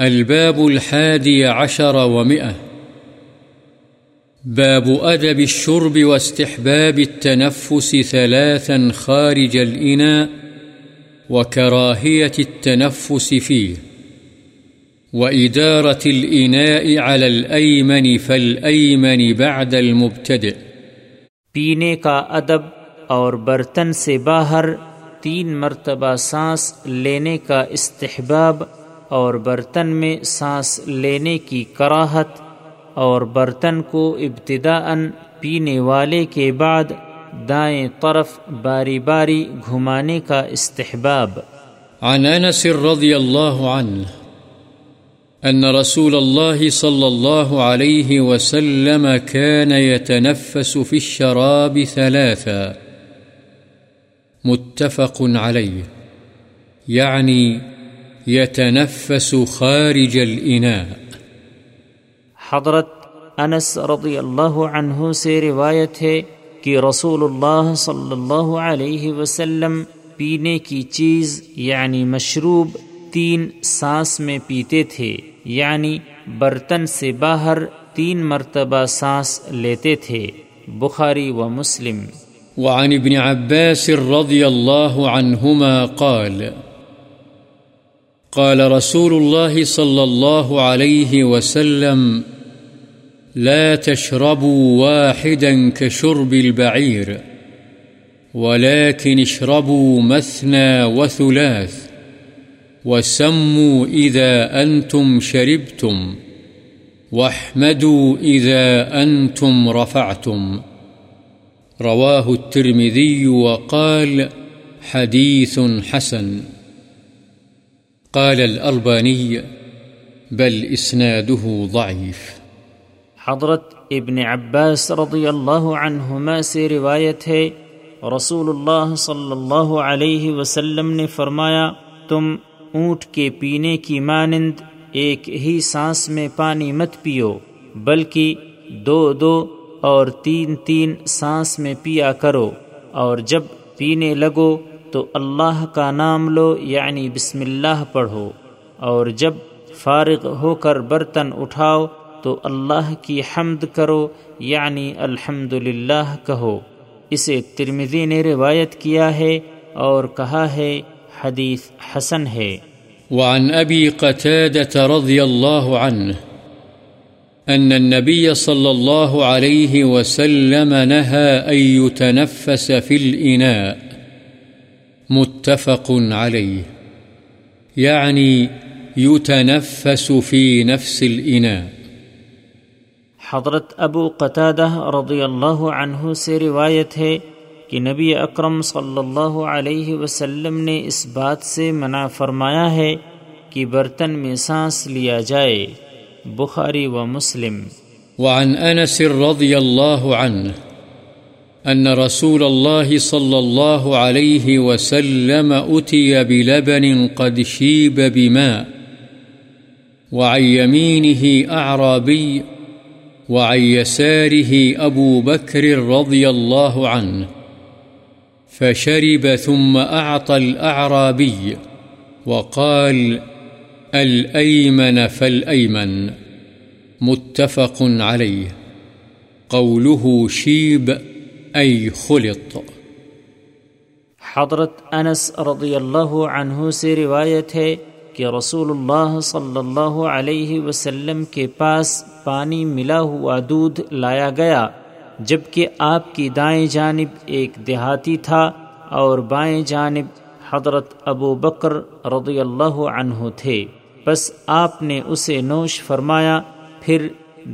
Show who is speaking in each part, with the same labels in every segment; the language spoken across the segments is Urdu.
Speaker 1: الباب الحادي عشر ومئة. باب أدب الشرب واستحباب التنفس ثلاثا خارج الإناء وكراهية التنفس فيه وإدارة الإناء على الأيمن فالأيمن بعد المبتدئ.
Speaker 2: پینے کا ادب اور برتن سے باہر تین مرتبہ سانس لینے کا استحباب اور برتن میں سانس لینے کی کراہت اور برتن کو ابتدا پینے والے کے بعد دائیں طرف باری باری گھمانے کا استحباب۔
Speaker 1: عن انس رضی اللہ عنہ أن رسول الله صلى الله عليه وسلم كان يتنفس في الشراب ثلاثا۔ متفق عليه يعني یعنی يتنفس خارج الإناء.
Speaker 2: حضرت انس رضی اللہ عنہ سے روایت ہے کہ رسول اللہ صلی اللہ علیہ وسلم پینے کی چیز یعنی مشروب تین سانس میں پیتے تھے یعنی برتن سے باہر تین مرتبہ سانس لیتے تھے۔ بخاری و مسلم۔
Speaker 1: وعن ابن عباس رضي الله عنهما قال قال رسول الله صلى الله عليه وسلم، لا تشربوا واحدا كشرب البعير، ولكن اشربوا مثنى وثلاث، وسموا إذا أنتم شربتم، واحمدوا إذا أنتم رفعتم. رواه الترمذي وقال حديث حسن. قال الألباني، بل إسناده ضعيف.
Speaker 2: حضرت ابن عباس رضی اللہ عنہما سے روایت ہے رسول اللہ صلی اللہ علیہ وسلم نے فرمایا، تم اونٹ کے پینے کی مانند ایک ہی سانس میں پانی مت پیو، بلکہ دو دو اور تین تین سانس میں پیا کرو، اور جب پینے لگو تو اللہ کا نام لو یعنی بسم اللہ پڑھو۔ اور جب فارغ ہو کر برتن اٹھاؤ تو اللہ کی حمد کرو یعنی الحمد کہو۔ اسے ترمزی نے روایت کیا ہے اور کہا ہے، حدیث حسن ہے۔
Speaker 1: وعن أبي قتادة رضي الله عنه أن النبي صلى الله عليه وسلم نهى أن يتنفس في الإناء متفق عليه يعني يتنفس في نفس الإناء
Speaker 2: حضرت ابو قتادہ رضی اللہ عنہ سے روایت ہے کہ نبی اکرم صلی اللہ علیہ وسلم نے اس بات سے منع فرمایا ہے کہ برتن میں سانس لیا جائے۔ بخاری و مسلم۔
Speaker 1: وعن انس رضی اللہ عنہ۔ أن رسول الله صلى الله عليه وسلم أتي بلبن قد شيب بماء، وعن يمينه أعرابي، وعن يساره أبو بكر رضي الله عنه، فشرب ثم أعطى الأعرابي وقال الأيمن فالأيمن، متفق عليه، قوله شيب أي خلط
Speaker 2: حضرت انس رضی اللہ عنہ سے روایت ہے کہ رسول اللہ صلی اللہ علیہ وسلم کے پاس پانی ملا ہوا دودھ لایا گیا، جبکہ آپ کی دائیں جانب ایک دیہاتی تھا اور بائیں جانب حضرت ابو بکر رضی اللہ عنہ تھے۔ بس آپ نے اسے نوش فرمایا، پھر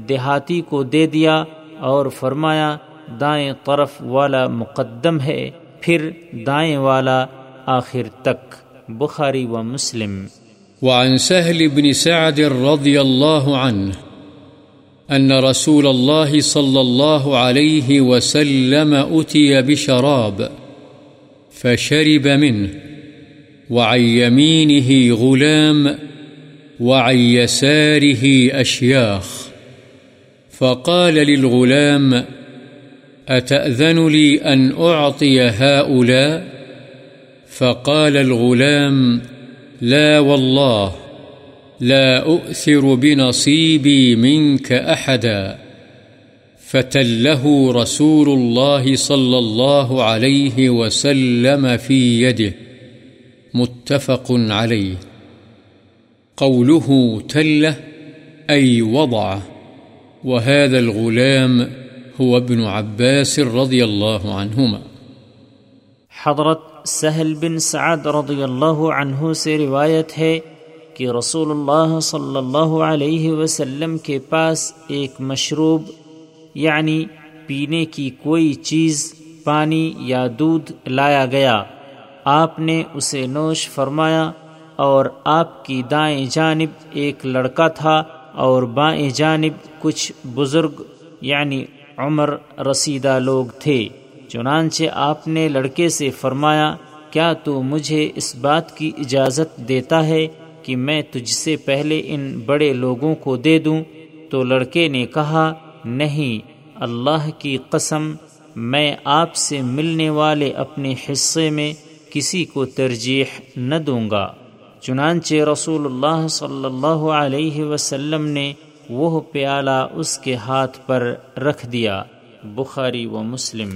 Speaker 2: دیہاتی کو دے دیا اور فرمایا دائیں طرف والا مقدم ہے، پھر دائیں والا آخر تک۔ بخاری و مسلم۔
Speaker 1: وعن سهل بن سعد رضي الله عنه أن رسول الله صلى الله عليه وسلم أتي بشراب فشرب منه وعن يمينه غلام وعن يساره أشياخ فقال للغلام أتأذن لي أن أعطي هؤلاء؟ فقال الغلام، لا والله، لا أؤثر بنصيبي منك أحدا. فتله رسول الله صلى الله عليه وسلم في يده. متفق عليه. قوله تله، أي وضعه. وهذا الغلام هو ابن عباس رضي الله عنهما.
Speaker 2: حضرت سہل بن سعد رضی اللہ عنہ سے روایت ہے کہ رسول اللہ صلی اللہ علیہ وسلم کے پاس ایک مشروب یعنی پینے کی کوئی چیز، پانی یا دودھ لایا گیا۔ آپ نے اسے نوش فرمایا اور آپ کی دائیں جانب ایک لڑکا تھا اور بائیں جانب کچھ بزرگ یعنی عمر رسیدہ لوگ تھے۔ چنانچہ آپ نے لڑکے سے فرمایا، کیا تو مجھے اس بات کی اجازت دیتا ہے کہ میں تجھ سے پہلے ان بڑے لوگوں کو دے دوں؟ تو لڑکے نے کہا، نہیں، اللہ کی قسم، میں آپ سے ملنے والے اپنے حصے میں کسی کو ترجیح نہ دوں گا۔ چنانچہ رسول اللہ صلی اللہ علیہ وسلم نے وہ پیالہ اس کے ہاتھ پر رکھ دیا بخاری و مسلم۔